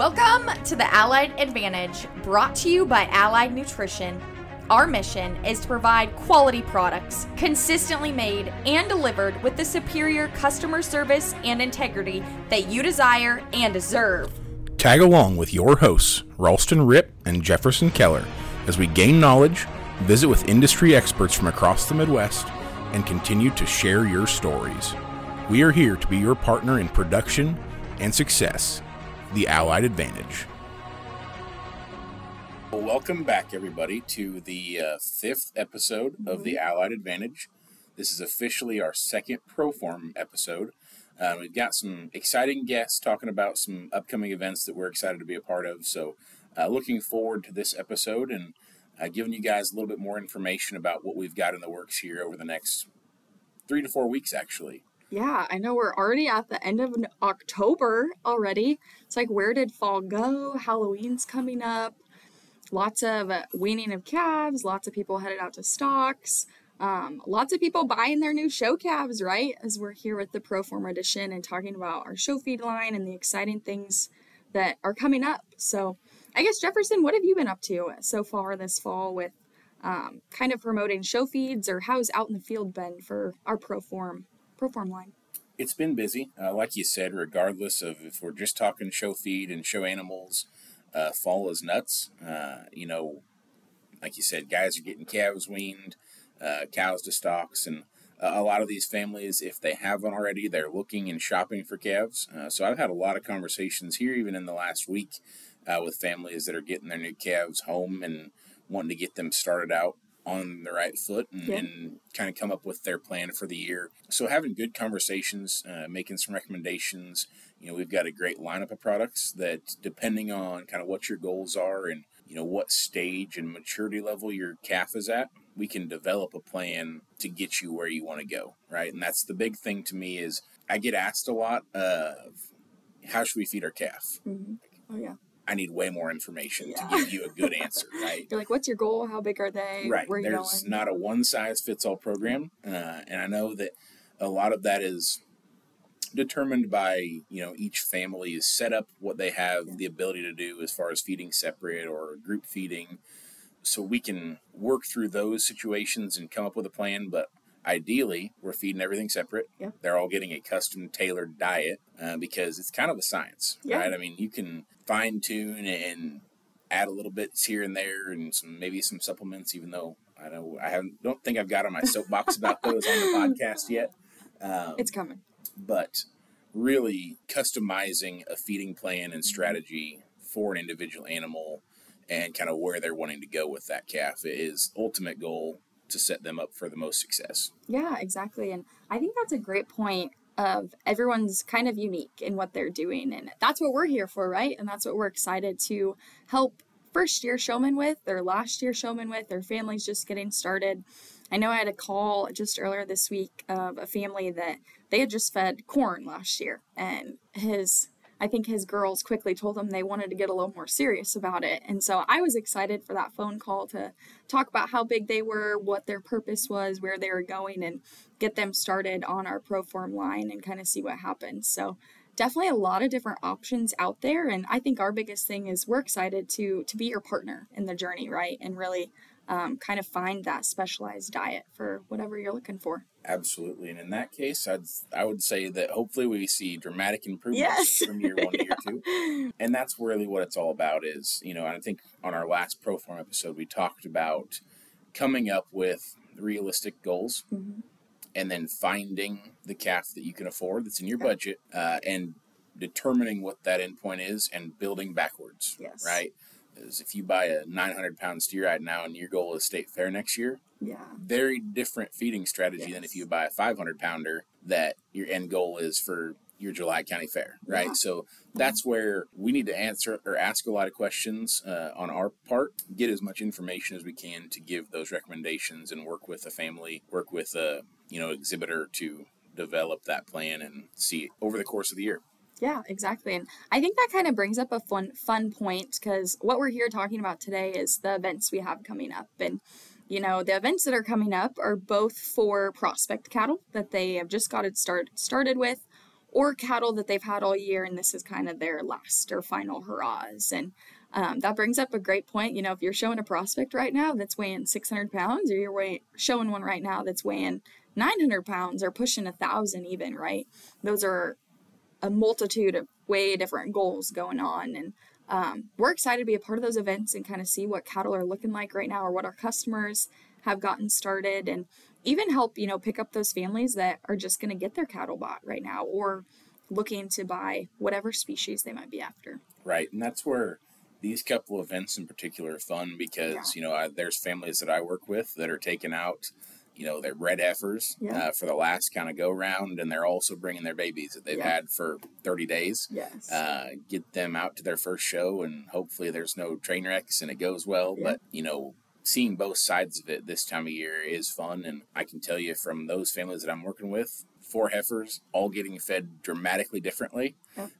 Welcome to the Allied Advantage, brought to you by Allied Nutrition. Our mission is to provide quality products, consistently made and delivered with the superior customer service and integrity that you desire and deserve. Tag along with your hosts, Ralston Rip and Jefferson Keller, as we gain knowledge, visit with industry experts from across the Midwest, and continue to share your stories. We are here to be your partner in production and success, the Allied Advantage. Well, welcome back, everybody, to the uh, fifth episode of the Allied Advantage. This is officially our second Proform episode. Uh, we've got some exciting guests talking about some upcoming events that we're excited to be a part of. So, uh, looking forward to this episode and uh, giving you guys a little bit more information about what we've got in the works here over the next three to four weeks, actually. Yeah, I know we're already at the end of October already. It's like, where did fall go? Halloween's coming up. Lots of uh, weaning of calves, lots of people headed out to stalks. Um, lots of people buying their new show calves, right? As we're here with the Proform edition and talking about our show feed line and the exciting things that are coming up. So, I guess Jefferson, what have you been up to so far this fall with um, kind of promoting show feeds, or how's out in the field been for our Proform Proform line? It's been busy, uh, like you said. Regardless of if we're just talking show feed and show animals, uh, fall is nuts. Uh, you know, like you said, guys are getting calves weaned, uh, cows to stalks, and a lot of these families, if they haven't already, they're looking and shopping for calves. Uh, so I've had a lot of conversations here, even in the last week, uh, with families that are getting their new calves home and wanting to get them started out on the right foot and, yeah. and, kind of come up with their plan for the year. So having good conversations, uh, making some recommendations. You know, we've got a great lineup of products that, depending on kind of what your goals are and you know what stage and maturity level your calf is at, we can develop a plan to get you where you want to go. Right, and that's the big thing to me is I get asked a lot of how should we feed our calf. Mm-hmm. Oh yeah I need way more information yeah. to give you a good answer, right? You're like, what's your goal? How big are they? Right. There's not a one size fits all program. Uh, and I know that a lot of that is determined by, you know, each family's setup, what they have yeah. the ability to do as far as feeding separate or group feeding. So we can work through those situations and come up with a plan. But ideally, we're feeding everything separate. Yeah. They're all getting a custom tailored diet uh, because it's kind of a science, yeah. right? I mean, you can fine tune and add a little bits here and there and some maybe some supplements even though i know i haven't don't think i've got on my soapbox about those on the podcast yet. Um, it's coming. but really customizing a feeding plan and strategy for an individual animal and kind of where they're wanting to go with that calf is ultimate goal to set them up for the most success. Yeah exactly. And i think that's a great point of everyone's kind of unique in what they're doing. And that's what we're here for, right? And that's what we're excited to help first year showmen with, their last year showmen with, their families just getting started. I know I had a call just earlier this week of a family that they had just fed corn last year, and his I think his girls quickly told him they wanted to get a little more serious about it. And so I was excited for that phone call to talk about how big they were, what their purpose was, where they were going, and get them started on our Proform line and kind of see what happens. So definitely a lot of different options out there. And I think our biggest thing is we're excited to to be your partner in the journey, right? And really um, kind of find that specialized diet for whatever you're looking for. Absolutely, and in that case, I'd I would say that hopefully we see dramatic improvements yes. from year one to year two, and that's really what it's all about. Is you know, I think on our last Proform episode we talked about coming up with realistic goals. Mm-hmm. And then finding the calf that you can afford that's in your budget, uh, and determining what that endpoint is and building backwards. Yes. Right is if you buy a 900 pound steer right now and your goal is state fair next year, yeah, very different feeding strategy yes. than if you buy a 500 pounder that your end goal is for your July County Fair, right? Yeah. So that's where we need to answer or ask a lot of questions uh, on our part, get as much information as we can to give those recommendations and work with a family, work with a you know exhibitor to develop that plan and see over the course of the year. Yeah, exactly. And I think that kind of brings up a fun fun point because what we're here talking about today is the events we have coming up. And you know, the events that are coming up are both for prospect cattle that they have just got it start started with or cattle that they've had all year and this is kind of their last or final hurrahs. And um, that brings up a great point. You know, if you're showing a prospect right now that's weighing 600 pounds, or you're weigh- showing one right now that's weighing 900 pounds or pushing a thousand, even, right? Those are a multitude of way different goals going on. And um, we're excited to be a part of those events and kind of see what cattle are looking like right now or what our customers have gotten started and even help, you know, pick up those families that are just going to get their cattle bought right now or looking to buy whatever species they might be after. Right. And that's where these couple events in particular are fun because, yeah. you know, I, there's families that I work with that are taking out you know, their red heifers yeah. uh, for the last kind of go round, and they're also bringing their babies that they've yeah. had for 30 days. Yes. Uh, get them out to their first show, and hopefully there's no train wrecks and it goes well. Yeah. But, you know, seeing both sides of it this time of year is fun. And I can tell you from those families that I'm working with, four heifers all getting fed dramatically differently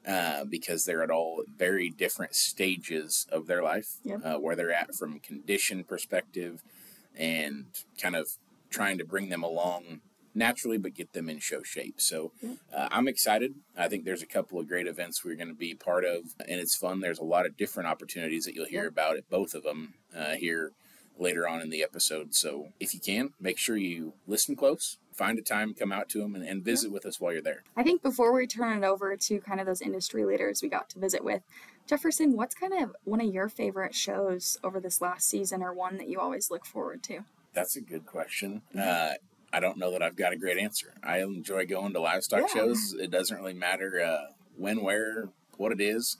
uh, because they're at all very different stages of their life, uh, where they're at from condition perspective and kind of trying to bring them along naturally, but get them in show shape. So uh, I'm excited. I think there's a couple of great events we're going to be part of, and it's fun. There's a lot of different opportunities that you'll hear about at both of them uh, here later on in the episode. So if you can, make sure you listen close. Find a time, come out to them, and, and visit with us while you're there. I think before we turn it over to kind of those industry leaders we got to visit with, Jefferson, what's kind of one of your favorite shows over this last season or one that you always look forward to? That's a good question. Uh, I don't know that I've got a great answer. I enjoy going to livestock yeah. shows. It doesn't really matter uh, when, where, what it is.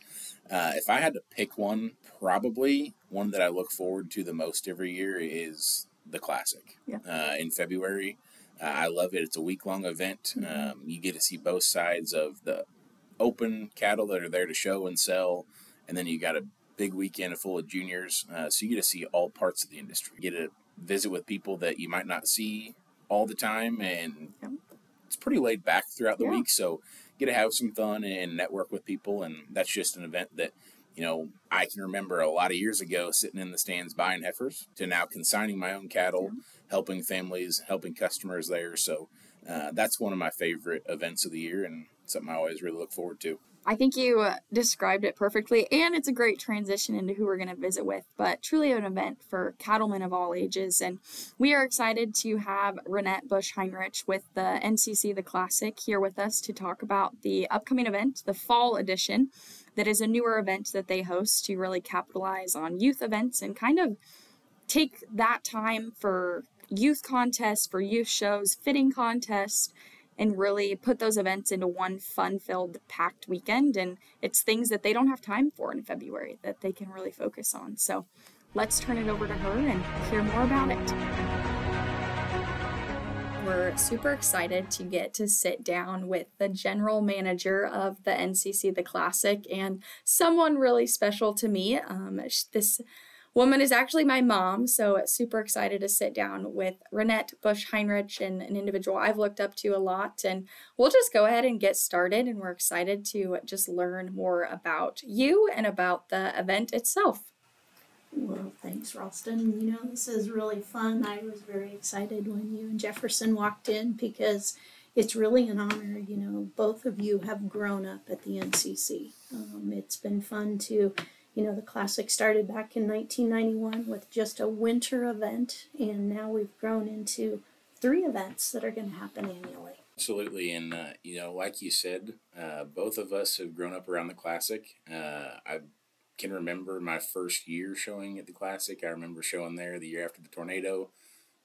Uh, if I had to pick one, probably one that I look forward to the most every year is the Classic yeah. uh, in February. Uh, I love it. It's a week long event. Mm-hmm. Um, you get to see both sides of the open cattle that are there to show and sell, and then you got a big weekend full of juniors. Uh, so you get to see all parts of the industry. You get to visit with people that you might not see all the time, and it's pretty laid back throughout the yeah. week. So get to have some fun and network with people, and that's just an event that you know I can remember a lot of years ago sitting in the stands buying heifers to now consigning my own cattle, yeah. helping families, helping customers there. So uh, that's one of my favorite events of the year, and something I always really look forward to. I think you uh, described it perfectly, and it's a great transition into who we're going to visit with. But truly an event for cattlemen of all ages, and we are excited to have Ronette Bush Heinrich with the NCC The Classic here with us to talk about the upcoming event, the fall edition, that is a newer event that they host to really capitalize on youth events and kind of take that time for youth contests, for youth shows, fitting contests and really put those events into one fun filled, packed weekend. And it's things that they don't have time for in February that they can really focus on. So let's turn it over to her and hear more about it. We're super excited to get to sit down with the general manager of the NCC The Classic and someone really special to me. Um, this woman is actually my mom, so super excited to sit down with Ronette Bush Heinrich and an individual I've looked up to a lot. And we'll just go ahead and get started. And we're excited to just learn more about you and about the event itself. Well, thanks, Ralston. You know, this is really fun. I was very excited when you and Jefferson walked in because it's really an honor. You know, both of you have grown up at the NCC. Um, it's been fun to you know, the classic started back in 1991 with just a winter event, and now we've grown into three events that are going to happen annually. Absolutely, and uh, you know, like you said, uh, both of us have grown up around the classic. Uh, I can remember my first year showing at the classic. I remember showing there the year after the tornado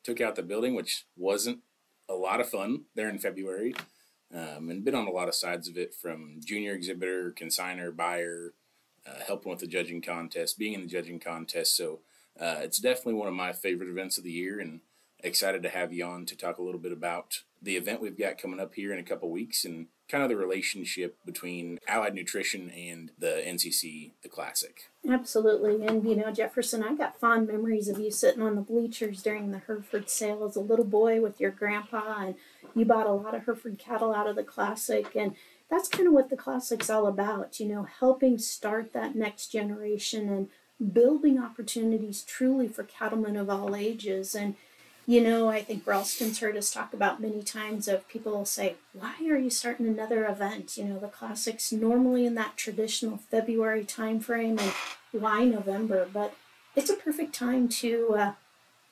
took out the building, which wasn't a lot of fun there in February, um, and been on a lot of sides of it from junior exhibitor, consigner, buyer uh, helping with the judging contest, being in the judging contest. So uh, it's definitely one of my favorite events of the year, and excited to have you on to talk a little bit about the event we've got coming up here in a couple weeks and kind of the relationship between Allied Nutrition and the NCC, the Classic. Absolutely. And, you know, Jefferson, I got fond memories of you sitting on the bleachers during the Hereford sale as a little boy with your grandpa, and you bought a lot of Hereford cattle out of the Classic. And that's kind of what the classic's all about, you know, helping start that next generation and building opportunities truly for cattlemen of all ages. And, you know, I think Ralston's heard us talk about many times of people will say, why are you starting another event? You know, the classics normally in that traditional February timeframe and why November? But it's a perfect time to uh,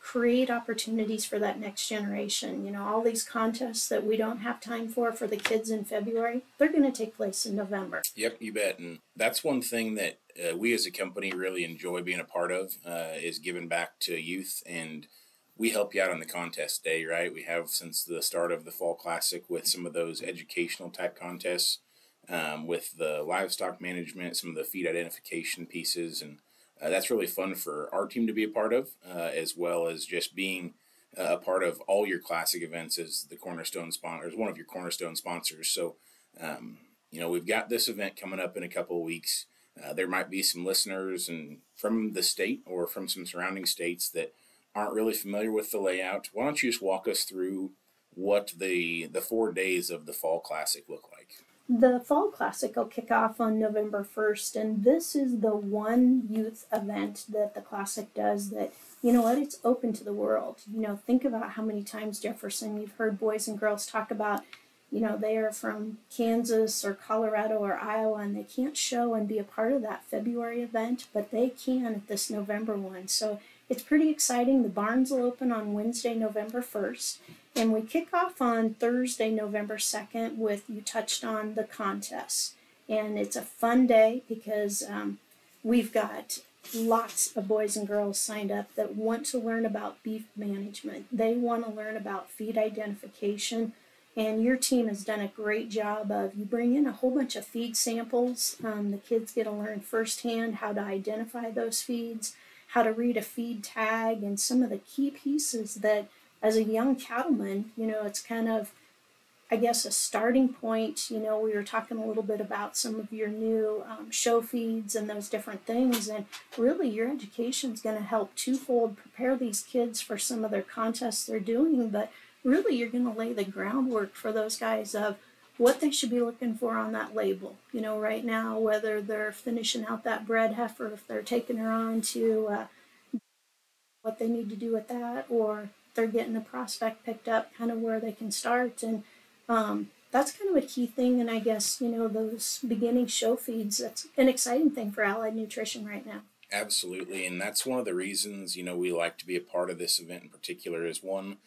create opportunities for that next generation. You know, all these contests that we don't have time for for the kids in February, they're going to take place in November. Yep, you bet. And that's one thing that uh, we as a company really enjoy being a part of uh, is giving back to youth and – we help you out on the contest day, right? We have since the start of the Fall Classic with some of those educational type contests, um, with the livestock management, some of the feed identification pieces, and uh, that's really fun for our team to be a part of, uh, as well as just being uh, a part of all your classic events as the cornerstone sponsor, as one of your cornerstone sponsors. So, um, you know, we've got this event coming up in a couple of weeks. Uh, there might be some listeners and from the state or from some surrounding states that aren't really familiar with the layout, why don't you just walk us through what the the four days of the Fall Classic look like? The Fall Classic will kick off on November 1st, and this is the one youth event that the Classic does that, you know what, it's open to the world. You know, think about how many times, Jefferson, you've heard boys and girls talk about, you know, they are from Kansas or Colorado or Iowa, and they can't show and be a part of that February event, but they can at this November one. So it's pretty exciting. The barns will open on Wednesday, November 1st, and we kick off on Thursday, November 2nd, with you touched on the contest. And it's a fun day because um, we've got lots of boys and girls signed up that want to learn about beef management. They want to learn about feed identification. And your team has done a great job of you bring in a whole bunch of feed samples. Um, the kids get to learn firsthand how to identify those feeds how to read a feed tag and some of the key pieces that as a young cattleman, you know, it's kind of I guess a starting point. You know, we were talking a little bit about some of your new um, show feeds and those different things, and really your education is going to help twofold prepare these kids for some of their contests they're doing, but really you're going to lay the groundwork for those guys of what they should be looking for on that label. You know, right now, whether they're finishing out that bred heifer, if they're taking her on to uh, what they need to do with that, or they're getting a prospect picked up, kind of where they can start. And um, that's kind of a key thing. And I guess, you know, those beginning show feeds, that's an exciting thing for Allied Nutrition right now. Absolutely. And that's one of the reasons, you know, we like to be a part of this event in particular is one,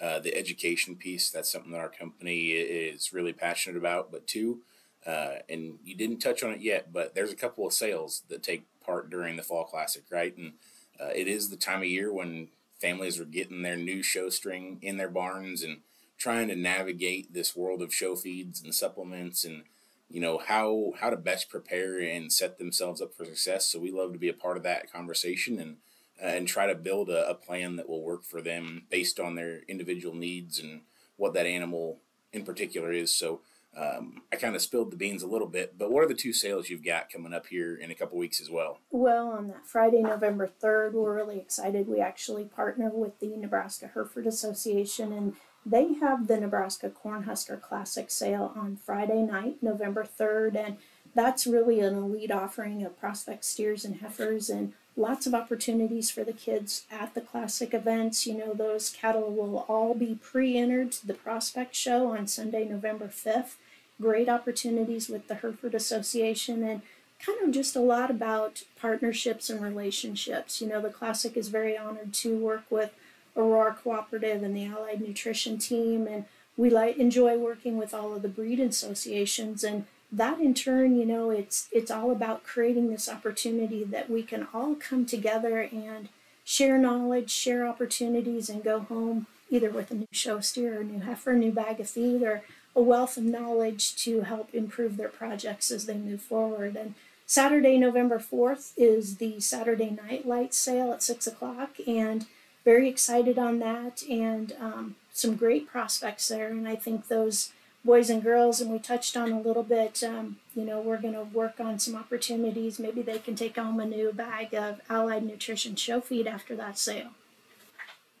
uh, the education piece. That's something that our company is really passionate about. But two, uh, and you didn't touch on it yet, but there's a couple of sales that take part during the Fall Classic, right? And uh, it is the time of year when families are getting their new show string in their barns and trying to navigate this world of show feeds and supplements and you know how how to best prepare and set themselves up for success so we love to be a part of that conversation and uh, and try to build a, a, plan that will work for them based on their individual needs and what that animal in particular is. So um, I kind of spilled the beans a little bit, but what are the two sales you've got coming up here in a couple weeks as well? Well, on that Friday, November 3rd, we're really excited. We actually partner with the Nebraska Hereford Association, and they have the Nebraska Cornhusker Classic sale on Friday night, November 3rd, and that's really an elite offering of prospect steers and heifers and lots of opportunities for the kids at the classic events. You know, those cattle will all be pre entered to the prospect show on Sunday, November 5th. Great opportunities with the Hereford Association and kind of just a lot about partnerships and relationships. You know, the classic is very honored to work with Aurora Cooperative and the Allied Nutrition team, and we like enjoy working with all of the breed associations and that in turn, you know, it's it's all about creating this opportunity that we can all come together and share knowledge, share opportunities, and go home either with a new show steer or a new heifer, a new bag of feed, or a wealth of knowledge to help improve their projects as they move forward. And Saturday, November 4th, is the Saturday Night Light sale at 6 o'clock, and very excited on that, and um, some great prospects there. And I think those boys and girls, and we touched on a little bit. Um, you know, we're going to work on some opportunities. Maybe they can take home a new bag of Allied Nutrition show feed after that sale.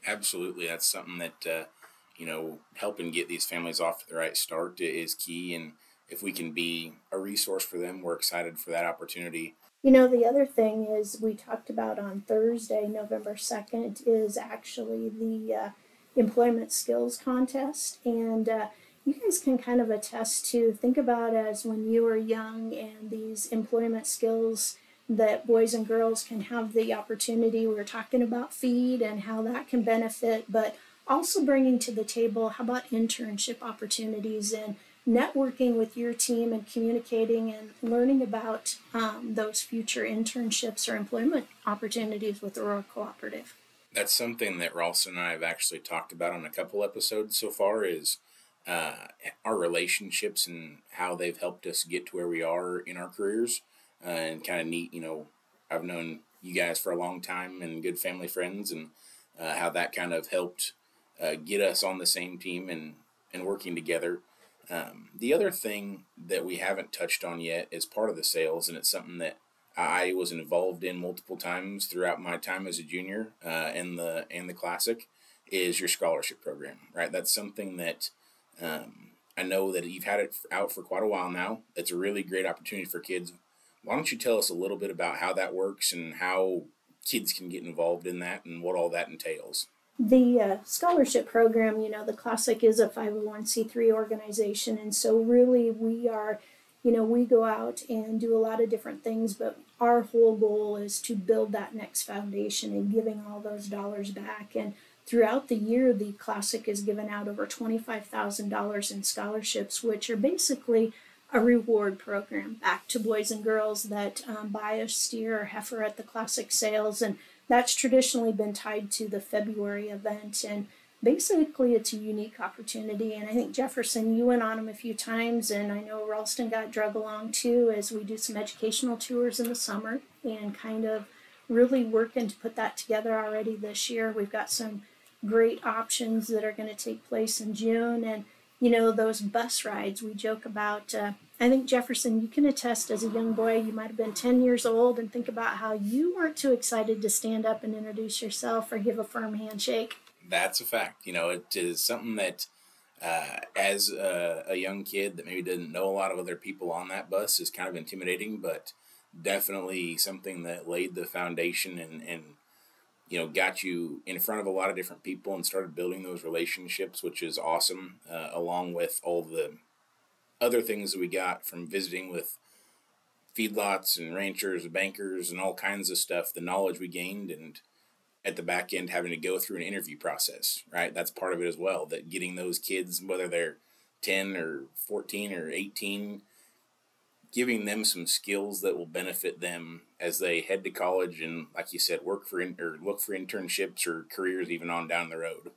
Absolutely, that's something that uh, you know helping get these families off to the right start is key, and if we can be a resource for them, we're excited for that opportunity. You know, the other thing is we talked about on Thursday, November 2nd, is actually the uh, employment skills contest. And uh, you guys can kind of attest to think about as when you were young and these employment skills that boys and girls can have the opportunity. We were talking about feed and how that can benefit, but also bringing to the table how about internship opportunities and networking with your team and communicating and learning about um, those future internships or employment opportunities with Aurora Cooperative. That's something that Ralston and I have actually talked about on a couple episodes so far is uh, our relationships and how they've helped us get to where we are in our careers. Uh, and kind of neat, you know, I've known you guys for a long time and good family friends, and uh, how that kind of helped uh, get us on the same team and, and working together. Um, the other thing that we haven't touched on yet is part of the sales, and it's something that I was involved in multiple times throughout my time as a junior uh, in the in the classic, is your scholarship program. Right, that's something that um, I know that you've had it out for quite a while now. It's a really great opportunity for kids. Why don't you tell us a little bit about how that works and how kids can get involved in that and what all that entails? The uh, scholarship program, you know, the Classic is a 501c3 organization, and so really we are, you know, we go out and do a lot of different things, but our whole goal is to build that next foundation and giving all those dollars back. And throughout the year, the Classic is given out over $25,000 in scholarships, which are basically a reward program back to boys and girls that um, buy a steer or heifer at the Classic sales and that's traditionally been tied to the February event. And basically, it's a unique opportunity. And I think Jefferson, you went on them a few times, and I know Ralston got drug along too as we do some educational tours in the summer and kind of really working to put that together already this year. We've got some great options that are going to take place in June. And, you know, those bus rides we joke about. Uh, I think, Jefferson, you can attest as a young boy, you might have been 10 years old, and think about how you weren't too excited to stand up and introduce yourself or give a firm handshake. That's a fact. You know, it is something that, uh, as a, a, young kid that maybe didn't know a lot of other people on that bus, is kind of intimidating, but definitely something that laid the foundation and, and you know, got you in front of a lot of different people and started building those relationships, which is awesome, uh, along with all the other things that we got from visiting with feedlots and ranchers, and bankers, and all kinds of stuff, the knowledge we gained, and at the back end having to go through an interview process, right? That's part of it as well. That getting those kids, whether they're 10 or 14 or 18, giving them some skills that will benefit them as they head to college and, like you said, work for in, or look for internships or careers even on down the road.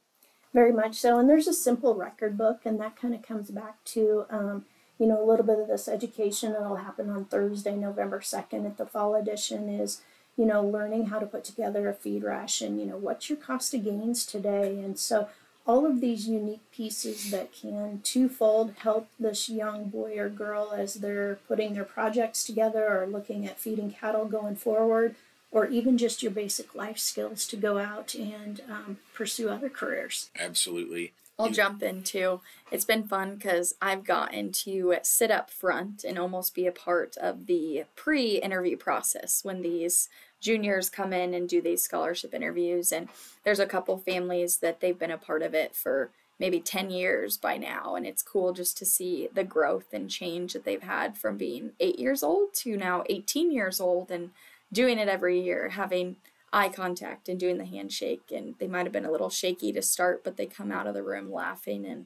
Very much so. And there's a simple record book, and that kind of comes back to, um, you know, a little bit of this education that'll happen on Thursday, November 2nd at the fall edition is, you know, learning how to put together a feed ration. You know, what's your cost of gains today? And so all of these unique pieces that can twofold help this young boy or girl as they're putting their projects together or looking at feeding cattle going forward or even just your basic life skills to go out and um, pursue other careers. Absolutely. I'll jump in too. It's been fun because I've gotten to sit up front and almost be a part of the pre interview process when these juniors come in and do these scholarship interviews. And there's a couple families that they've been a part of it for maybe 10 years by now. And it's cool just to see the growth and change that they've had from being eight years old to now 18 years old and doing it every year, having eye contact and doing the handshake. And they might have been a little shaky to start, but they come out of the room laughing. And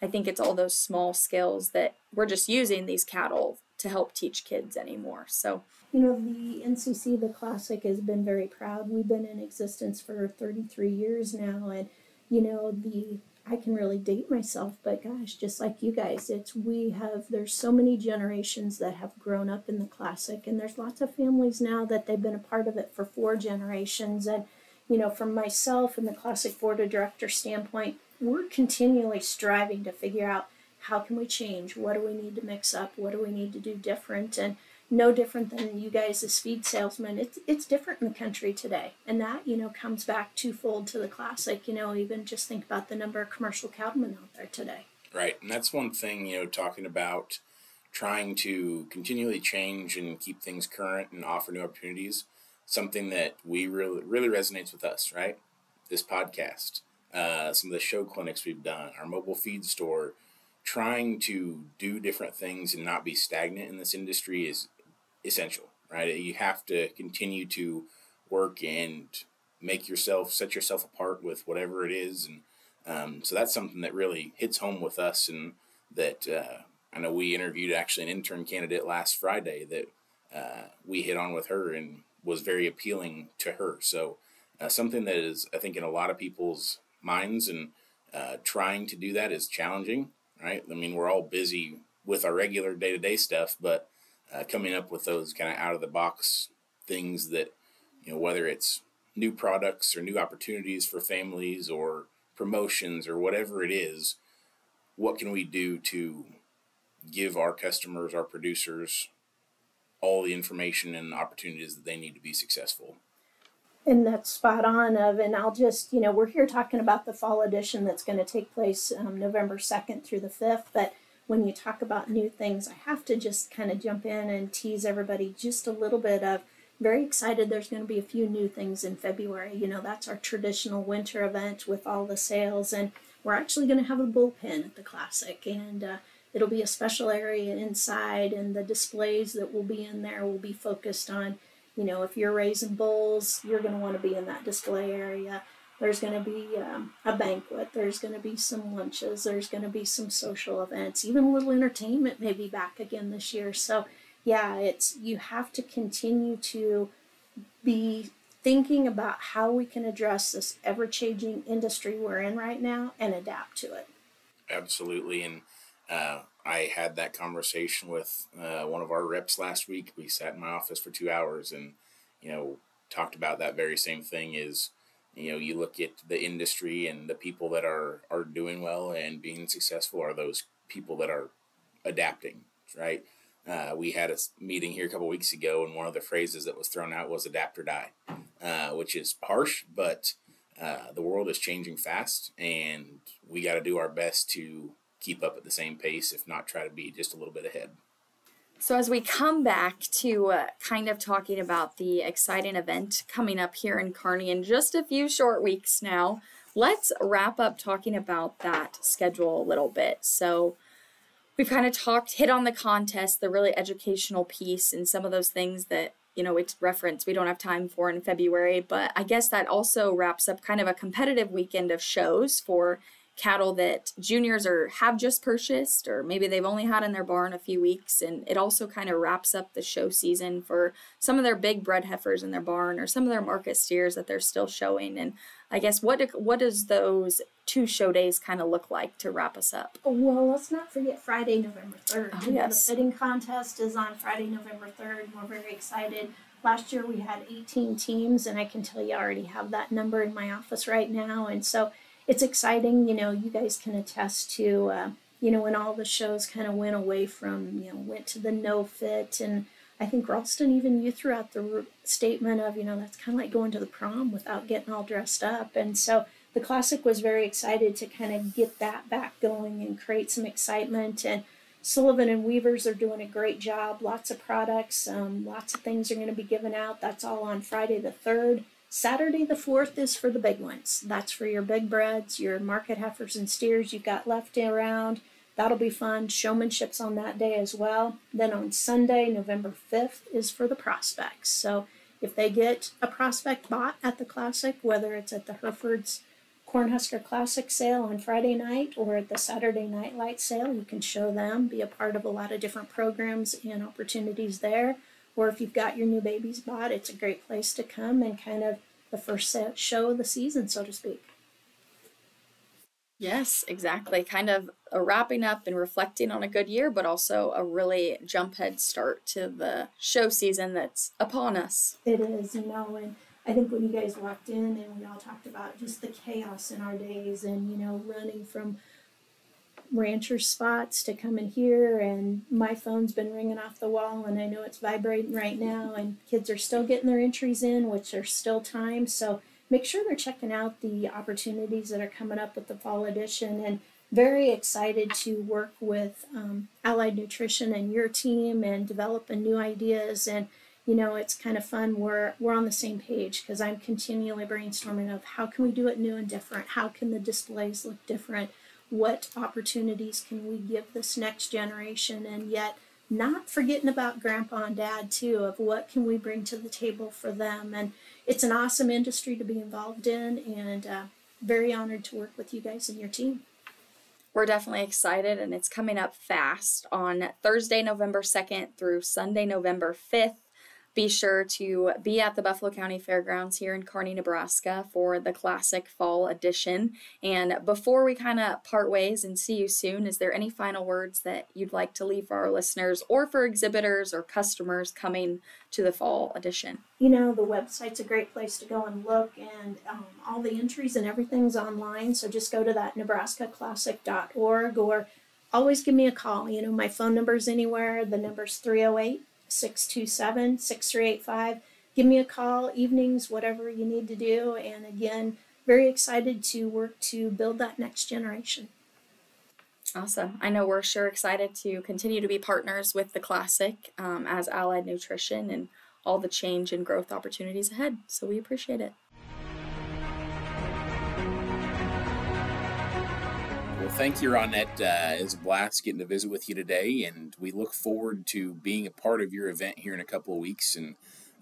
I think it's all those small skills that we're just using these cattle to help teach kids anymore. So, you know, the NCC, the Classic, has been very proud. We've been in existence for 33 years now. And, you know, the I can really date myself, but gosh, just like you guys, it's we have there's so many generations that have grown up in the classic, and there's lots of families now that they've been a part of it for four generations. And you know, from myself and the classic board of director standpoint, we're continually striving to figure out how can we change, what do we need to mix up, what do we need to do different, and no different than you guys as feed salesmen. It's it's different in the country today, and that you know comes back twofold to the classic. You know, even just think about the number of commercial cattlemen out there today. Right, and that's one thing you know talking about trying to continually change and keep things current and offer new opportunities. Something that we really really resonates with us. Right, this podcast. uh, some of the show clinics we've done, our mobile feed store, trying to do different things and not be stagnant in this industry is essential, right? You have to continue to work and make yourself set yourself apart with whatever it is, and um, so that's something that really hits home with us, and that uh, I know we interviewed actually an intern candidate last Friday that uh, we hit on with her and was very appealing to her. So uh, something that is I think in a lot of people's minds and uh, trying to do that is challenging, right? I mean, we're all busy with our regular day to day stuff, but uh, coming up with those kind of out of the box things that, you know, whether it's new products or new opportunities for families or promotions or whatever it is, what can we do to give our customers, our producers, all the information and opportunities that they need to be successful? And that's spot on of, and I'll just, you know, we're here talking about the fall edition that's going to take place um, November 2nd through the 5th. But when you talk about new things, I have to just kind of jump in and tease everybody just a little bit of very excited. There's going to be a few new things in February. You know, that's our traditional winter event with all the sales. And we're actually going to have a bullpen at the Classic. And uh, it'll be a special area inside, and the displays that will be in there will be focused on you know, if you're raising bulls, you're going to want to be in that display area. There's going to be um, a banquet. There's going to be some lunches. There's going to be some social events. Even a little entertainment may be back again this year. So, yeah, it's you have to continue to be thinking about how we can address this ever changing industry we're in right now and adapt to it. Absolutely. And uh, I had that conversation with uh, one of our reps last week. We sat in my office for two hours and, you know, talked about that very same thing is, you know, you look at the industry and the people that are, are doing well and being successful are those people that are adapting, right? Uh, we had a meeting here a couple weeks ago, and one of the phrases that was thrown out was adapt or die, uh, which is harsh, but uh, the world is changing fast, and we got to do our best to keep up at the same pace, if not try to be just a little bit ahead. So, as we come back to uh, kind of talking about the exciting event coming up here in Kearney in just a few short weeks now, let's wrap up talking about that schedule a little bit. So, we've kind of talked, hit on the contest, the really educational piece, and some of those things that you know, it's reference we don't have time for in February, but I guess that also wraps up kind of a competitive weekend of shows for cattle that juniors are have just purchased or maybe they've only had in their barn a few weeks and it also kind of wraps up the show season for some of their big bred heifers in their barn or some of their market steers that they're still showing and I guess what do, what does those two show days kind of look like to wrap us up? Oh, well, let's not forget Friday, November 3rd. Oh, yes. The fitting contest is on Friday, November 3rd. We're very excited. Last year we had 18 teams, and I can tell you I already have that number in my office right now. And so it's exciting. You know, you guys can attest to, uh, you know, when all the shows kind of went away from, you know, went to the no fit. And I think Ralston, even you threw out the statement of, you know, that's kind of like going to the prom without getting all dressed up. And so the Classic was very excited to kind of get that back going and create some excitement. And Sullivan and Weavers are doing a great job. Lots of products, um, lots of things are going to be given out. That's all on Friday the 3rd. Saturday the 4th is for the big ones. That's for your big breds, your market heifers and steers you've got left around. That'll be fun. Showmanship's on that day as well. Then on Sunday, November 5th, is for the prospects. So if they get a prospect bought at the Classic, whether it's at the Herefords Cornhusker Classic sale on Friday night or at the Saturday Night Light sale, you can show them, be a part of a lot of different programs and opportunities there or if you've got your new babies bought, it's a great place to come and kind of the first show of the season, so to speak. Yes, exactly. Kind of a wrapping up and reflecting on a good year, but also a really jump head start to the show season that's upon us. It is, you know, and I think when you guys walked in and we all talked about just the chaos in our days and, you know, running from rancher spots to come in here and my phone's been ringing off the wall and I know it's vibrating right now and kids are still getting their entries in which are still time so make sure they're checking out the opportunities that are coming up with the fall edition and very excited to work with um, allied nutrition and your team and developing new ideas and you know, it's kind of fun. We're we're on the same page because I'm continually brainstorming of how can we do it new and different? How can the displays look different? What opportunities can we give this next generation? And yet not forgetting about grandpa and dad too of what can we bring to the table for them. And it's an awesome industry to be involved in and uh, very honored to work with you guys and your team. We're definitely excited and it's coming up fast on thursday november 2nd through sunday november 5th be sure to be at the Buffalo County Fairgrounds here in Kearney, Nebraska for the Classic Fall Edition. And before we kind of part ways and see you soon, is there any final words that you'd like to leave for our listeners or for exhibitors or customers coming to the Fall Edition? You know, the website's a great place to go and look, and um, all the entries and everything's online. So just go to that nebraskaclassic.org or always give me a call. You know, my phone number's anywhere. The number's 308- 627 6385. Give me a call, evenings, whatever you need to do. And again, very excited to work to build that next generation. Awesome. I know we're sure excited to continue to be partners with the Classic um, as Allied Nutrition and all the change and growth opportunities ahead. So we appreciate it. Thank you, Ronette. Uh, it's a blast getting to visit with you today, and we look forward to being a part of your event here in a couple of weeks. And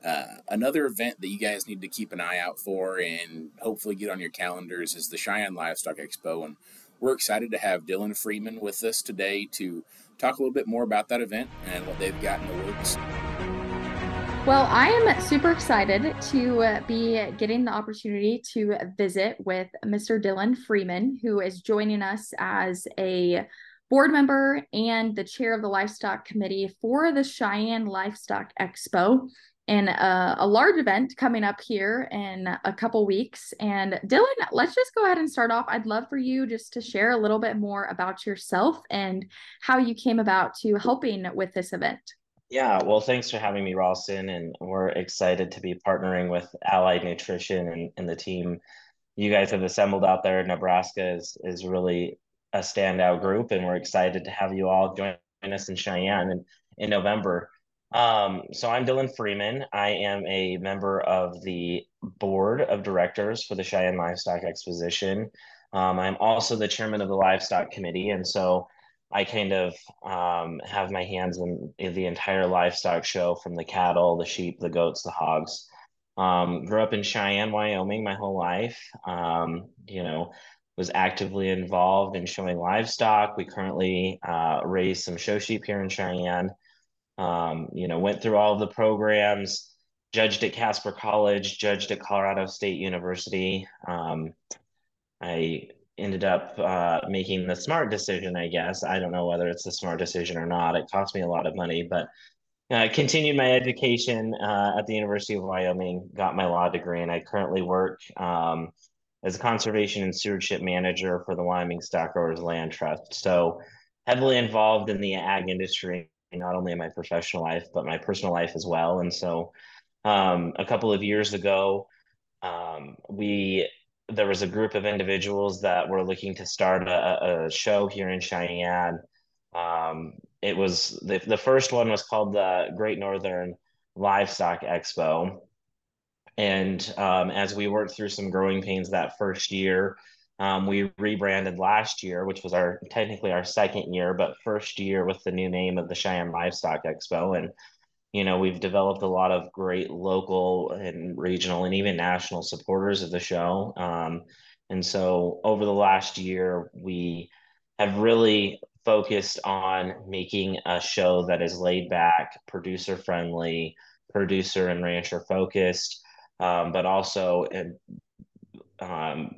uh, another event that you guys need to keep an eye out for and hopefully get on your calendars is the Cheyenne Livestock Expo. And we're excited to have Dylan Freeman with us today to talk a little bit more about that event and what they've got in the works. Well, I am super excited to uh, be getting the opportunity to visit with Mr. Dylan Freeman, who is joining us as a board member and the chair of the livestock committee for the Cheyenne Livestock Expo and a, a, large event coming up here in a couple weeks. And Dylan, let's just go ahead and start off. I'd love for you just to share a little bit more about yourself and how you came about to helping with this event. Yeah, well, thanks for having me, Ralston. And we're excited to be partnering with Allied Nutrition and, and the team you guys have assembled out there. Nebraska is, is really a standout group, and we're excited to have you all join us in Cheyenne in, in November. Um, so I'm Dylan Freeman. I am a member of the board of directors for the Cheyenne Livestock Exposition. Um, I'm also the chairman of the livestock committee, and so I kind of um, have my hands in, in, the entire livestock show from the cattle, the sheep, the goats, the hogs. Um, grew up in Cheyenne, Wyoming my whole life. Um, you know, was actively involved in showing livestock. We currently uh, raise some show sheep here in Cheyenne. Um, you know, went through all of the programs, judged at Casper College, judged at Colorado State University. Um, I ended up uh, making the smart decision, I guess. I don't know whether it's a smart decision or not. It cost me a lot of money, but I uh, continued my education uh, at the University of Wyoming, got my law degree, and I currently work um, as a conservation and stewardship manager for the Wyoming Stock Growers Land Trust. So, heavily involved in the ag industry, not only in my professional life, but my personal life as well. And so, um, a couple of years ago, um, we there was a group of individuals that were looking to start a, a show here in Cheyenne. Um, it was the, the first one was called the Great Northern Livestock Expo. And um, as we worked through some growing pains that first year, um, we rebranded last year, which was our technically our second year, but first year with the new name of the Cheyenne Livestock Expo. And you know we've developed a lot of great local and regional and even national supporters of the show. Um, and so over the last year we have really focused on making a show that is laid back producer friendly producer and rancher focused um, but also um,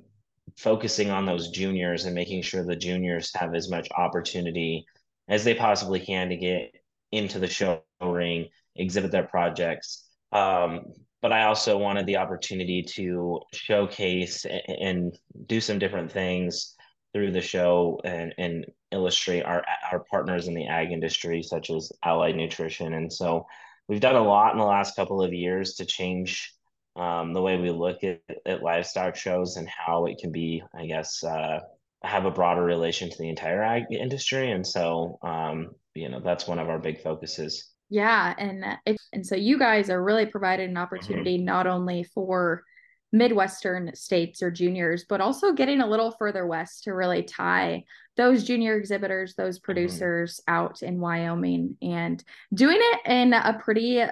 focusing on those juniors and making sure the juniors have as much opportunity as they possibly can to get into the show ring exhibit their projects. Um, but I also wanted the opportunity to showcase and, and do some different things through the show and, and illustrate our our partners in the ag industry, such as Allied Nutrition. And so we've done a lot in the last couple of years to change um, the way we look at, at livestock shows and how it can be, I guess, uh, have a broader relation to the entire ag industry. And so, um, you know, that's one of our big focuses. Yeah, and it, and so you guys are really providing an mm-hmm. opportunity mm-hmm. not only for Midwestern states or juniors, but also getting a little further west to really tie those junior exhibitors, those mm-hmm. producers mm-hmm. out in Wyoming and doing it in a pretty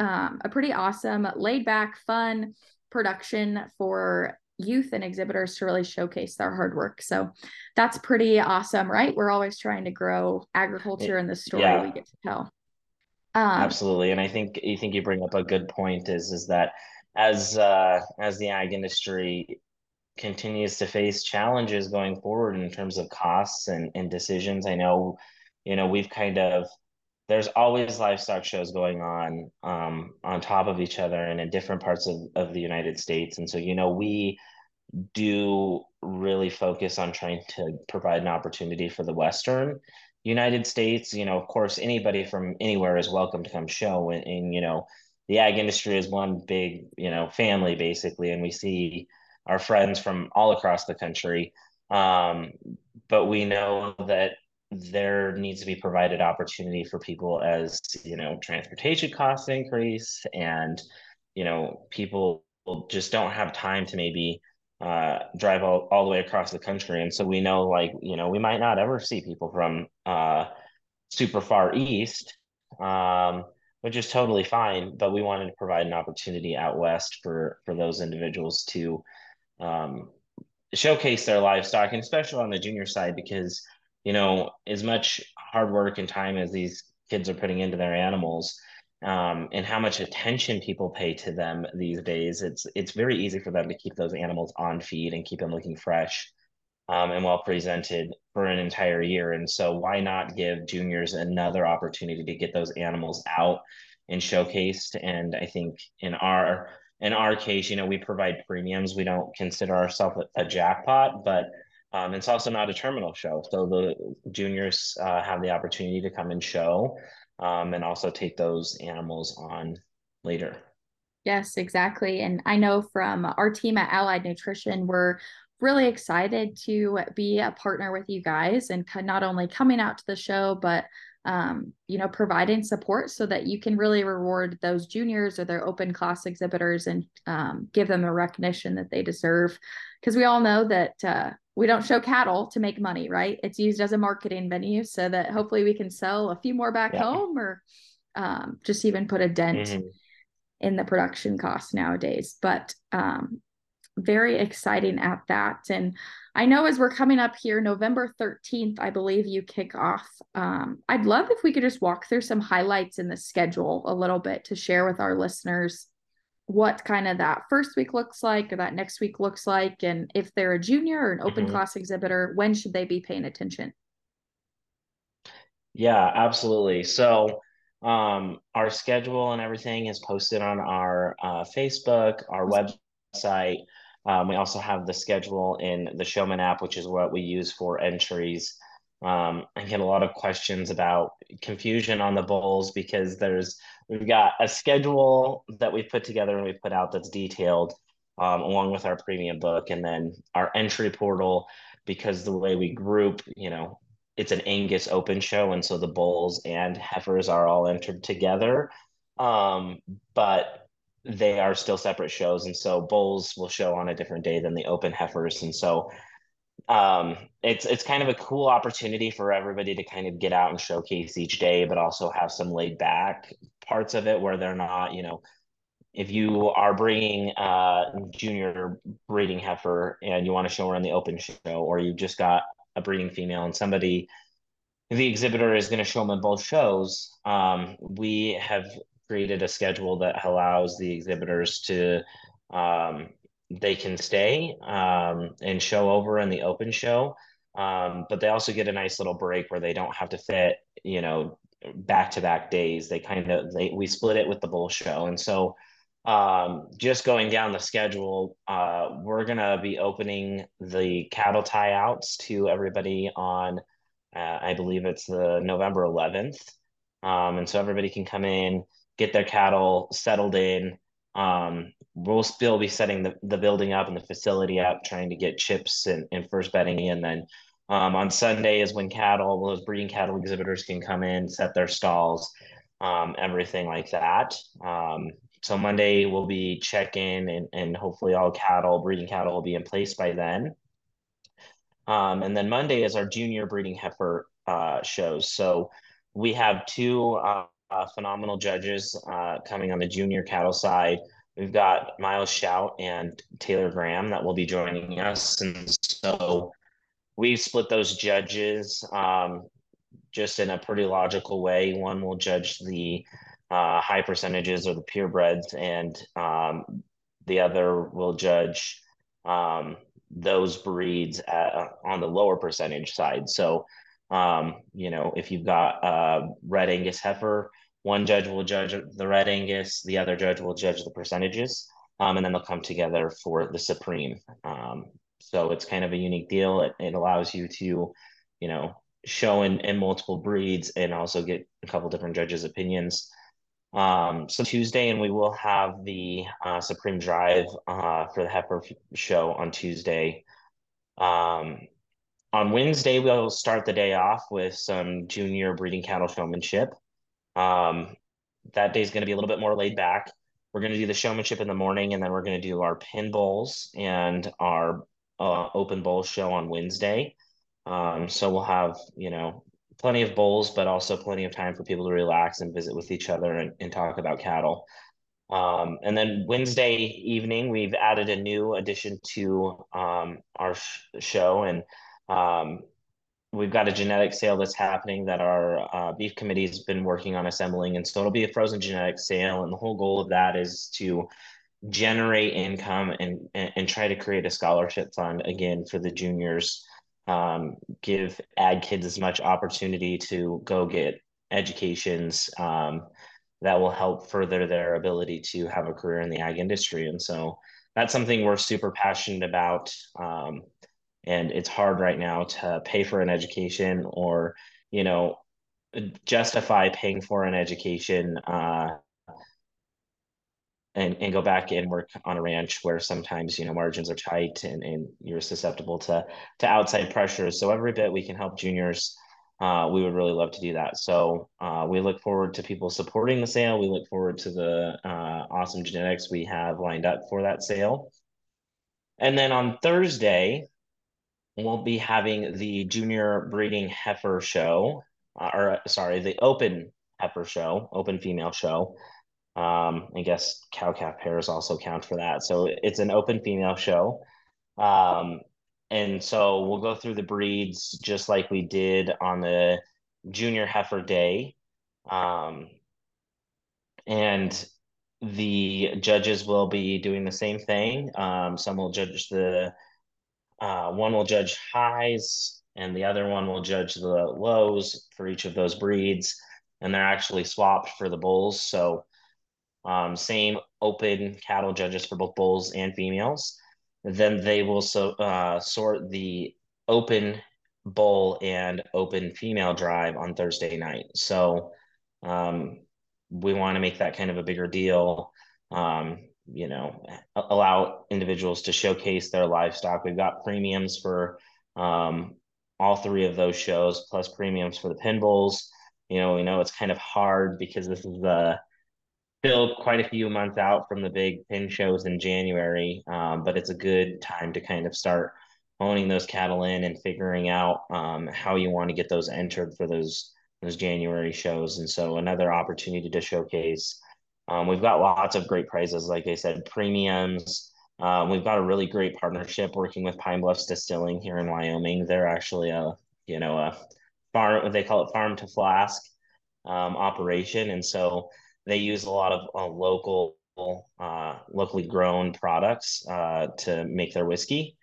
um, a pretty awesome, laid back, fun production for youth and exhibitors to really showcase their hard work. So that's pretty awesome, right? We're always trying to grow agriculture and the story yeah. we get to tell. Um, Absolutely, and I think you think you bring up a good point. Is is that as uh, as the ag industry continues to face challenges going forward in terms of costs and, and decisions. I know, you know, we've kind of there's always livestock shows going on um, on top of each other and in different parts of, of the United States. And so, you know, we do really focus on trying to provide an opportunity for the Western United States. You know, of course, anybody from anywhere is welcome to come show. And, and you know, the ag industry is one big, you know, family basically, and we see our friends from all across the country. Um, but we know that there needs to be provided opportunity for people as you know transportation costs increase and you know people just don't have time to maybe uh, drive all, all the way across the country and so we know like you know we might not ever see people from uh, super far east um, which is totally fine. But we wanted to provide an opportunity out west for for those individuals to um, showcase their livestock, and especially on the junior side, because you know as much hard work and time as these kids are putting into their animals. Um, and how much attention people pay to them these days, it's it's very easy for them to keep those animals on feed and keep them looking fresh um, and well presented for an entire year. And so, why not give juniors another opportunity to get those animals out and showcased? And I think in our in our case, you know, we provide premiums. We don't consider ourselves a, jackpot, but um, it's also not a terminal show. So the juniors uh, have the opportunity to come and show um, and also take those animals on later. Yes, exactly. And I know from our team at Allied Nutrition, we're really excited to be a partner with you guys and not only coming out to the show, but um, you know, providing support so that you can really reward those juniors or their open class exhibitors and um, give them the recognition that they deserve. Because we all know that uh, we don't show cattle to make money, right? It's used as a marketing venue so that hopefully we can sell a few more back yeah. home or um, just even put a dent mm-hmm. in the production cost nowadays. But um, very exciting at that. And I know as we're coming up here, November 13th, I believe you kick off. Um, I'd love if we could just walk through some highlights in the schedule a little bit to share with our listeners what kind of that first week looks like or that next week looks like. And if they're a junior or an open mm-hmm. class exhibitor, when should they be paying attention? Yeah, absolutely. So, um, our schedule and everything is posted on our uh, Facebook, our website. Um, we also have the schedule in the Showman app, which is what we use for entries. Um, I get a lot of questions about confusion on the bowls because there's we've got a schedule that we've put together and we put out that's detailed um, along with our premium book, and then our entry portal because the way we group, you know, it's an Angus open show, and so the bulls and heifers are all entered together. Um, but they are still separate shows and so bulls will show on a different day than the open heifers and so um, it's it's kind of a cool opportunity for everybody to kind of get out and showcase each day but also have some laid back parts of it where they're not you know if you are bringing a junior breeding heifer and you want to show her in the open show or you just got a breeding female and somebody the exhibitor is going to show them in both shows um, we have created a schedule that allows the exhibitors to um, they can stay um, and show over in the open show. Um, but they also get a nice little break where they don't have to fit you know back to back days. They kind of they we split it with the bull show. And so um, just going down the schedule uh, we're going to be opening the cattle tie outs to everybody on uh, i believe it's the november 11th um, and so everybody can come in get their cattle settled in. Um, we'll still be setting the, the building up and the facility up, trying to get chips and, and first bedding in. Then um, on Sunday is when cattle, those breeding cattle exhibitors can come in, set their stalls. um, everything like that. Um, so Monday will be check in and, and hopefully all cattle, breeding cattle will be in place by then. Um, and then Monday is our junior breeding heifer uh, shows. So we have two uh, phenomenal judges uh, coming on the junior cattle side. We've got Miles Shout and Taylor Graham that will be joining us. And so we've split those judges um, just in a pretty logical way. One will judge the uh, high percentages or the purebreds, and um, the other will judge um, those breeds at, uh, on the lower percentage side. So, um, you know, if you've got a red Angus heifer, one judge will judge the red Angus, the other judge will judge the percentages, um, and then they'll come together for the supreme. Um, so it's kind of a unique deal. It, it allows you to, you know, show in, in multiple breeds and also get a couple different judges' opinions. Um, so Tuesday, and we will have the uh, Supreme Drive uh, for the heifer show on Tuesday. Um, on Wednesday, we'll start the day off with some junior breeding cattle showmanship. Um, that day is going to be a little bit more laid back. We're going to do the showmanship in the morning, and then we're going to do our pin bowls and our uh, open bowl show on Wednesday. Um, so we'll have, you know, plenty of bowls, but also plenty of time for people to relax and visit with each other and, and talk about cattle. Um, and then Wednesday evening, we've added a new addition to um, our sh- show, and um, we've got a genetic sale that's happening that our uh, beef committee has been working on assembling. And so it'll be a frozen genetic sale. And the whole goal of that is to generate income and, and, and try to create a scholarship fund again for the juniors um, give ag kids as much opportunity to go get educations um, that will help further their ability to have a career in the ag industry. And so that's something we're super passionate about. Um, and it's hard right now to pay for an education or, you know, justify paying for an education uh, and, and go back and work on a ranch where sometimes you know margins are tight and, and you're susceptible to to outside pressures. So every bit we can help juniors uh, we would really love to do that. So uh, we look forward to people supporting the sale. We look forward to the uh, awesome genetics we have lined up for that sale. And then on thursday we'll be having the junior breeding heifer show uh, or sorry the open heifer show open female show um, I guess cow calf pairs also count for that. So it's an open female show. Um, and so we'll go through the breeds just like we did on the junior heifer day. Um, and the judges will be doing the same thing. Um, some will judge the, uh, one will judge highs and the other one will judge the lows for each of those breeds. And they're actually swapped for the bulls. So um, same open cattle judges for both bulls and females. Then they will so uh, sort the open bull and open female drive on Thursday night. So um, we want to make that kind of a bigger deal. Um, you know, allow individuals to showcase their livestock. We've got premiums for um, all three of those shows, plus premiums for the pin bulls. You know, we know it's kind of hard because this is the still quite a few months out from the big pin shows in January, um, but it's a good time to kind of start owning those cattle in and figuring out um, how you want to get those entered for those those January shows. And so another opportunity to showcase. Um, we've got lots of great prizes, like I said, premiums. Um, we've got a really great partnership working with Pine Bluffs Distilling here in Wyoming. They're actually a you know a farm they call it farm to flask um, operation, and so they use a lot of uh, local, uh, locally grown products uh, to make their whiskey.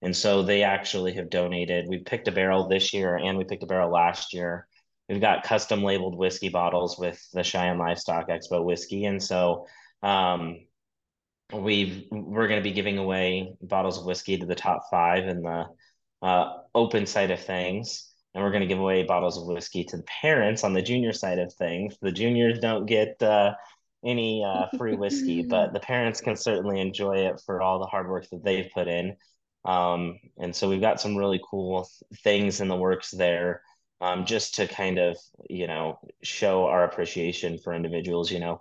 And so they actually have donated. We picked a barrel this year and we picked a barrel last year. We've got custom labeled whiskey bottles with the Cheyenne Livestock Expo whiskey. And so um, we've we're going to be giving away bottles of whiskey to the top five in the uh, open side of things and we're going to give away bottles of whiskey to the parents on the junior side of things. The juniors don't get uh, any uh, free whiskey, but the parents can certainly enjoy it for all the hard work that they've put in. Um, and so we've got some really cool things in the works there. um, just to kind of you know show our appreciation for individuals. You know,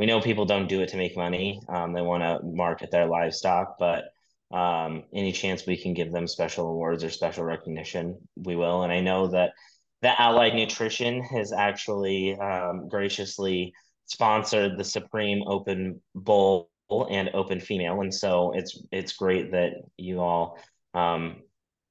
we know people don't do it to make money; um, they want to market their livestock, but um, any chance we can give them special awards or special recognition, we will. And I know that that Allied Nutrition has actually um, graciously sponsored the Supreme Open Bowl and Open Female, and so it's it's great that you all um,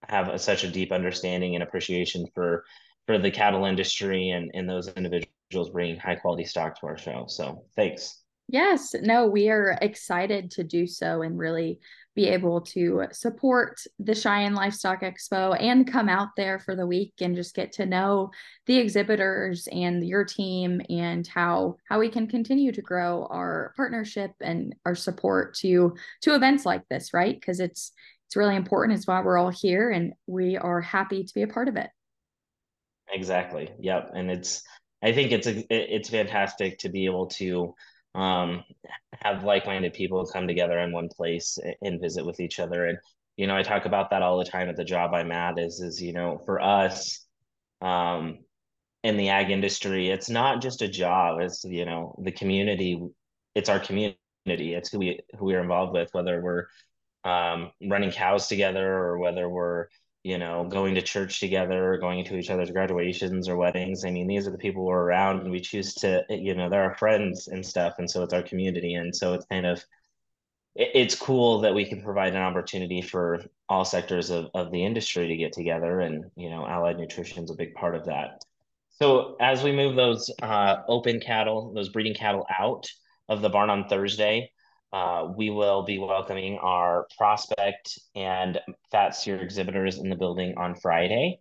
have a, such a deep understanding and appreciation for for the cattle industry and and those individuals bringing high quality stock to our show. So thanks. Yes, no, we are excited to do so and really be able to support the Cheyenne Livestock Expo and come out there for the week and just get to know the exhibitors and your team and how how we can continue to grow our partnership and our support to to events like this, right? Because it's it's really important. It's why we're all here and we are happy to be a part of it. Exactly. Yep. And it's I think it's a it's fantastic to be able to um, have like-minded people come together in one place and visit with each other. And you know, I talk about that all the time at the job I'm at. Is is you know, for us, um, in the ag industry, it's not just a job. It's you know, the community. It's our community. It's who we who we're involved with, whether we're um, running cows together or whether we're you know, going to church together, going to each other's graduations or weddings. I mean, these are the people we're around and we choose to, you know, they're our friends and stuff. And so it's our community. And so it's kind of, it's cool that we can provide an opportunity for all sectors of, of the industry to get together. And, you know, allied nutrition is a big part of that. So as we move those uh, open cattle, those breeding cattle out of the barn on Thursday, uh, we will be welcoming our prospect and fat steer exhibitors in the building on Friday.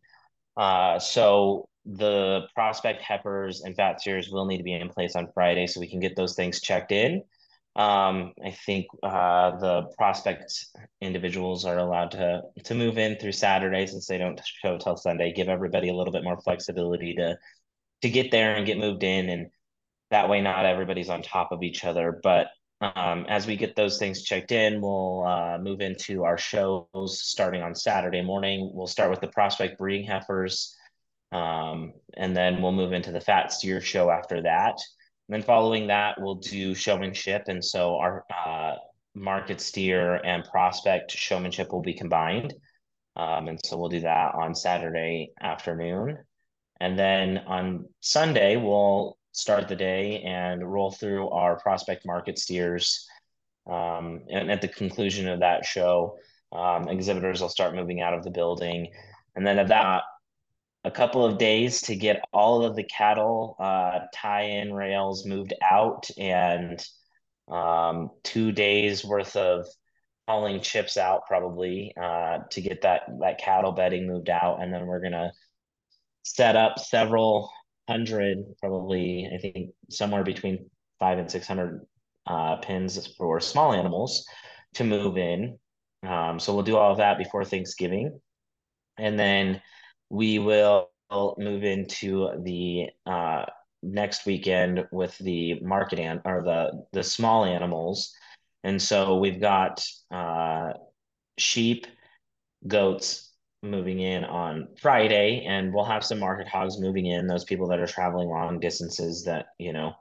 Uh, so the prospect heifers and fat steers will need to be in place on Friday so we can get those things checked in. Um, I think uh, the prospect individuals are allowed to to move in through Saturday since they don't show till Sunday. Give everybody a little bit more flexibility to to get there and get moved in, and that way not everybody's on top of each other. But um, as we get those things checked in, we'll uh, move into our shows starting on Saturday morning. We'll start with the prospect breeding heifers, um, and then we'll move into the fat steer show after that. And then following that, we'll do showmanship. And so our uh, market steer and prospect showmanship will be combined. Um, and so we'll do that on Saturday afternoon. And then on Sunday, we'll start the day and roll through our prospect market steers. Um, and at the conclusion of that show, um, exhibitors will start moving out of the building. And then at that, a couple of days to get all of the cattle uh, tie-in rails moved out and um, two days worth of hauling chips out probably uh, to get that that cattle bedding moved out and then we're gonna set up several hundred, probably I think somewhere between five and six hundred uh, pins for small animals to move in. Um, so we'll do all of that before Thanksgiving, and then we will move into the uh, next weekend with the market an- or the the small animals, and so we've got uh, sheep, goats, moving in on Friday, and we'll have some market hogs moving in. Those people that are traveling long distances that you know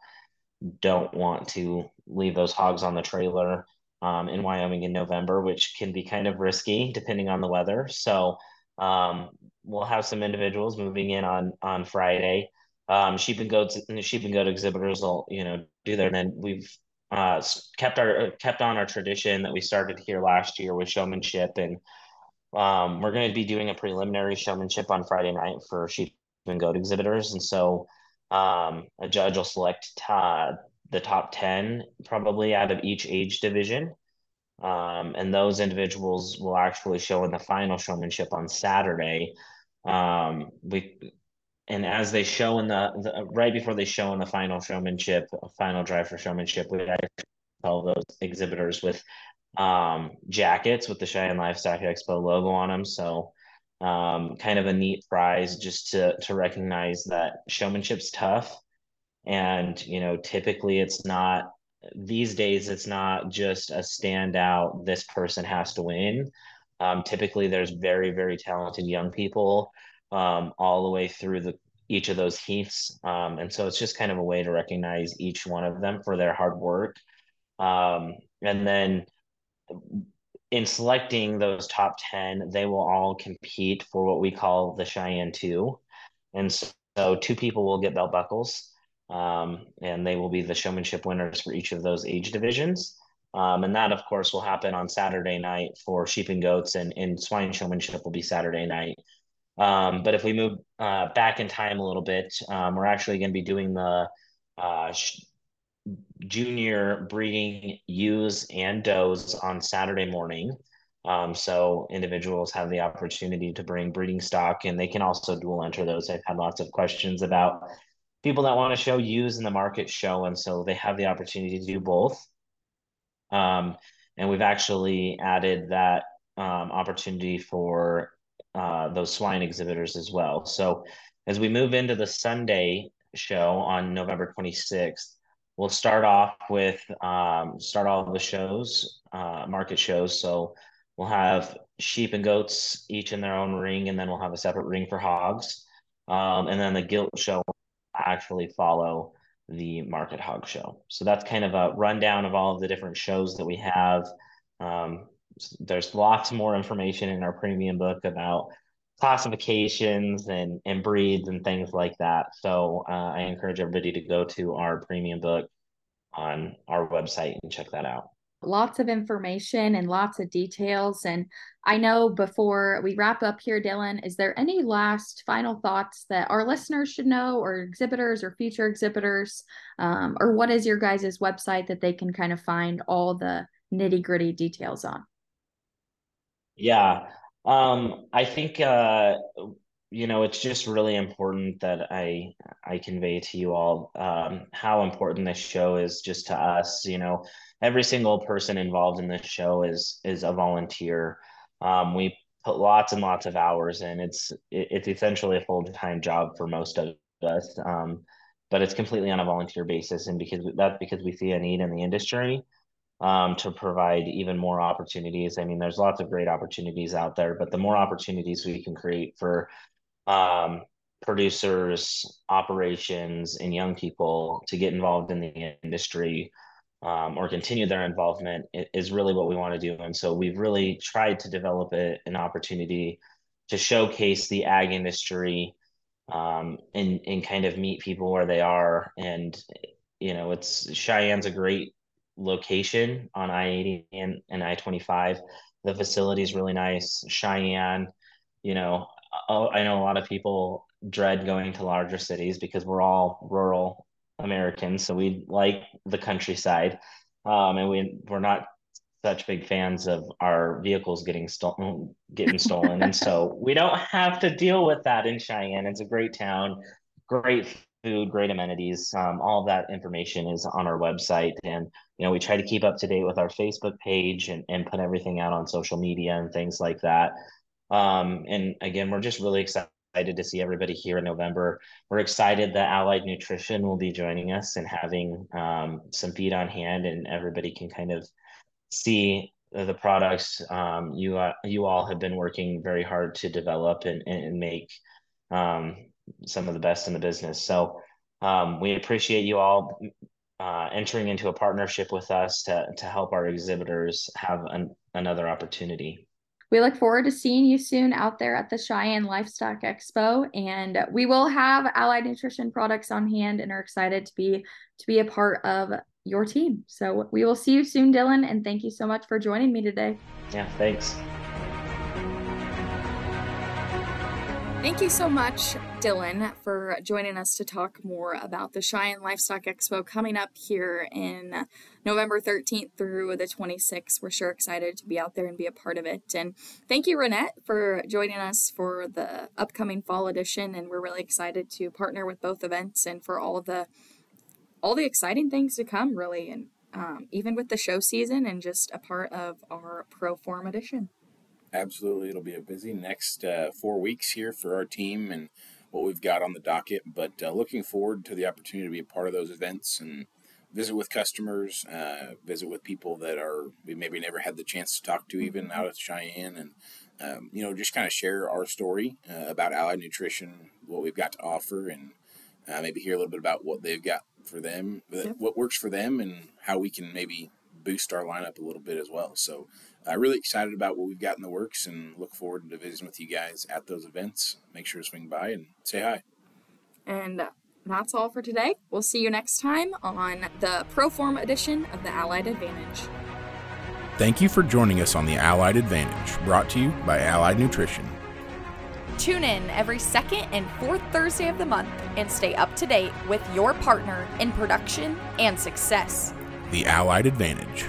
don't want to leave those hogs on the trailer um, in Wyoming in November, which can be kind of risky depending on the weather. So um, we'll have some individuals moving in on on Friday. Um, sheep and goats, and sheep and goat exhibitors will you know do their. And then we've uh, kept our kept on our tradition that we started here last year with showmanship and um, we're going to be doing a preliminary showmanship on Friday night for sheep and goat exhibitors, and so um, a judge will select uh, the top ten probably out of each age division, um, and those individuals will actually show in the final showmanship on Saturday. Um, we and as they show in the, the, right before they show in the final showmanship, final drive for showmanship, we tell those exhibitors with um, jackets with the Cheyenne Livestock Expo logo on them. So um, kind of a neat prize just to to recognize that showmanship's tough, and you know typically it's not these days it's not just a standout. This person has to win. Um, typically, there's very very talented young people um, all the way through the each of those heats, Um, and so it's just kind of a way to recognize each one of them for their hard work. Um, and then in selecting those top 10, they will all compete for what we call the Cheyenne 2. And so, two people will get belt buckles, um, and they will be the showmanship winners for each of those age divisions. Um, and that, of course, will happen on Saturday night for sheep and goats, and, and swine showmanship will be Saturday night. Um, but if we move uh, back in time a little bit, um, we're actually going to be doing the uh, sh- junior breeding ewes and does on Saturday morning. Um, so individuals have the opportunity to bring breeding stock and they can also dual enter those. I've had lots of questions about people that want to show ewes in the market show. And so they have the opportunity to do both. Um, and we've actually added that um, opportunity for uh, those swine exhibitors as well. So as we move into the Sunday show on November 26th, we'll start off with um, start all the shows, uh, market shows. So we'll have sheep and goats each in their own ring, and then we'll have a separate ring for hogs. Um, and then the gilt show actually follow the market hog show. So that's kind of a rundown of all of the different shows that we have. Um, there's lots more information in our premium book about classifications and, and breeds and things like that. So uh, I encourage everybody to go to our premium book on our website and check that out. Lots of information and lots of details. And I know before we wrap up here, Dylan, is there any last final thoughts that our listeners should know, or exhibitors or future exhibitors? Um, or what is your guys' website that they can kind of find all the nitty gritty details on? Yeah. Um, I think uh, you know it's just really important that I I convey to you all um, how important this show is just to us. You know, every single person involved in this show is is a volunteer. Um, we put lots and lots of hours in. It's it, it's essentially a full time job for most of us, um, but it's completely on a volunteer basis, and because that's because we see a need in the industry um, to provide even more opportunities. I mean, there's lots of great opportunities out there, but the more opportunities we can create for um, producers, operations, and young people to get involved in the industry um, or continue their involvement is really what we want to do. And so we've really tried to develop a, an opportunity to showcase the ag industry um, and and kind of meet people where they are. And you know, it's Cheyenne's a great location on I eighty and, and I twenty five. The facility is really nice. Cheyenne, you know, I know a lot of people dread going to larger cities because we're all rural Americans, so we like the countryside, um, and we we're not such big fans of our vehicles getting stolen getting stolen and so we don't have to deal with that in cheyenne it's a great town great food great amenities um, all that information is on our website and you know we try to keep up to date with our facebook page and, and put everything out on social media and things like that um, and again, we're just really excited to see everybody here in November. We're excited that Allied Nutrition will be joining us and having um, some feed on hand, and everybody can kind of see the products um, you uh, you all have been working very hard to develop and, and make um, some of the best in the business. So um, we appreciate you all uh, entering into a partnership with us to to help our exhibitors have an, another opportunity. We look forward to seeing you soon out there at the Cheyenne Livestock Expo, and we will have Allied Nutrition products on hand, and are excited to be to be a part of your team. So we will see you soon, Dylan, and thank you so much for joining me today. Yeah, thanks. Thank you so much, Dylan, for joining us to talk more about the Cheyenne Livestock Expo coming up here in November 13th through the 26th. We're sure excited to be out there and be a part of it. And thank you, Ronette, for joining us for the upcoming fall edition. And we're really excited to partner with both events and for all the all the exciting things to come, really, and um, even with the show season and just a part of our ProForm edition. Absolutely. It'll be a busy next uh, four weeks here for our team and what we've got on the docket. But uh, looking forward to the opportunity to be a part of those events and visit with customers, uh, visit with people that are we maybe never had the chance to talk to even out at Cheyenne, and um, you know just kind of share our story uh, about Allied Nutrition, what we've got to offer, and uh, maybe hear a little bit about what they've got for them, yep. what works for them, and how we can maybe boost our lineup a little bit as well. So, uh, really excited about what we've got in the works, and look forward to visiting with you guys at those events. Make sure to swing by and say hi. And that's all for today. We'll see you next time on the ProForm edition of the Allied Advantage. Thank you for joining us on the Allied Advantage, brought to you by Allied Nutrition. Tune in every second and fourth Thursday of the month and stay up to date with your partner in production and success. The Allied Advantage.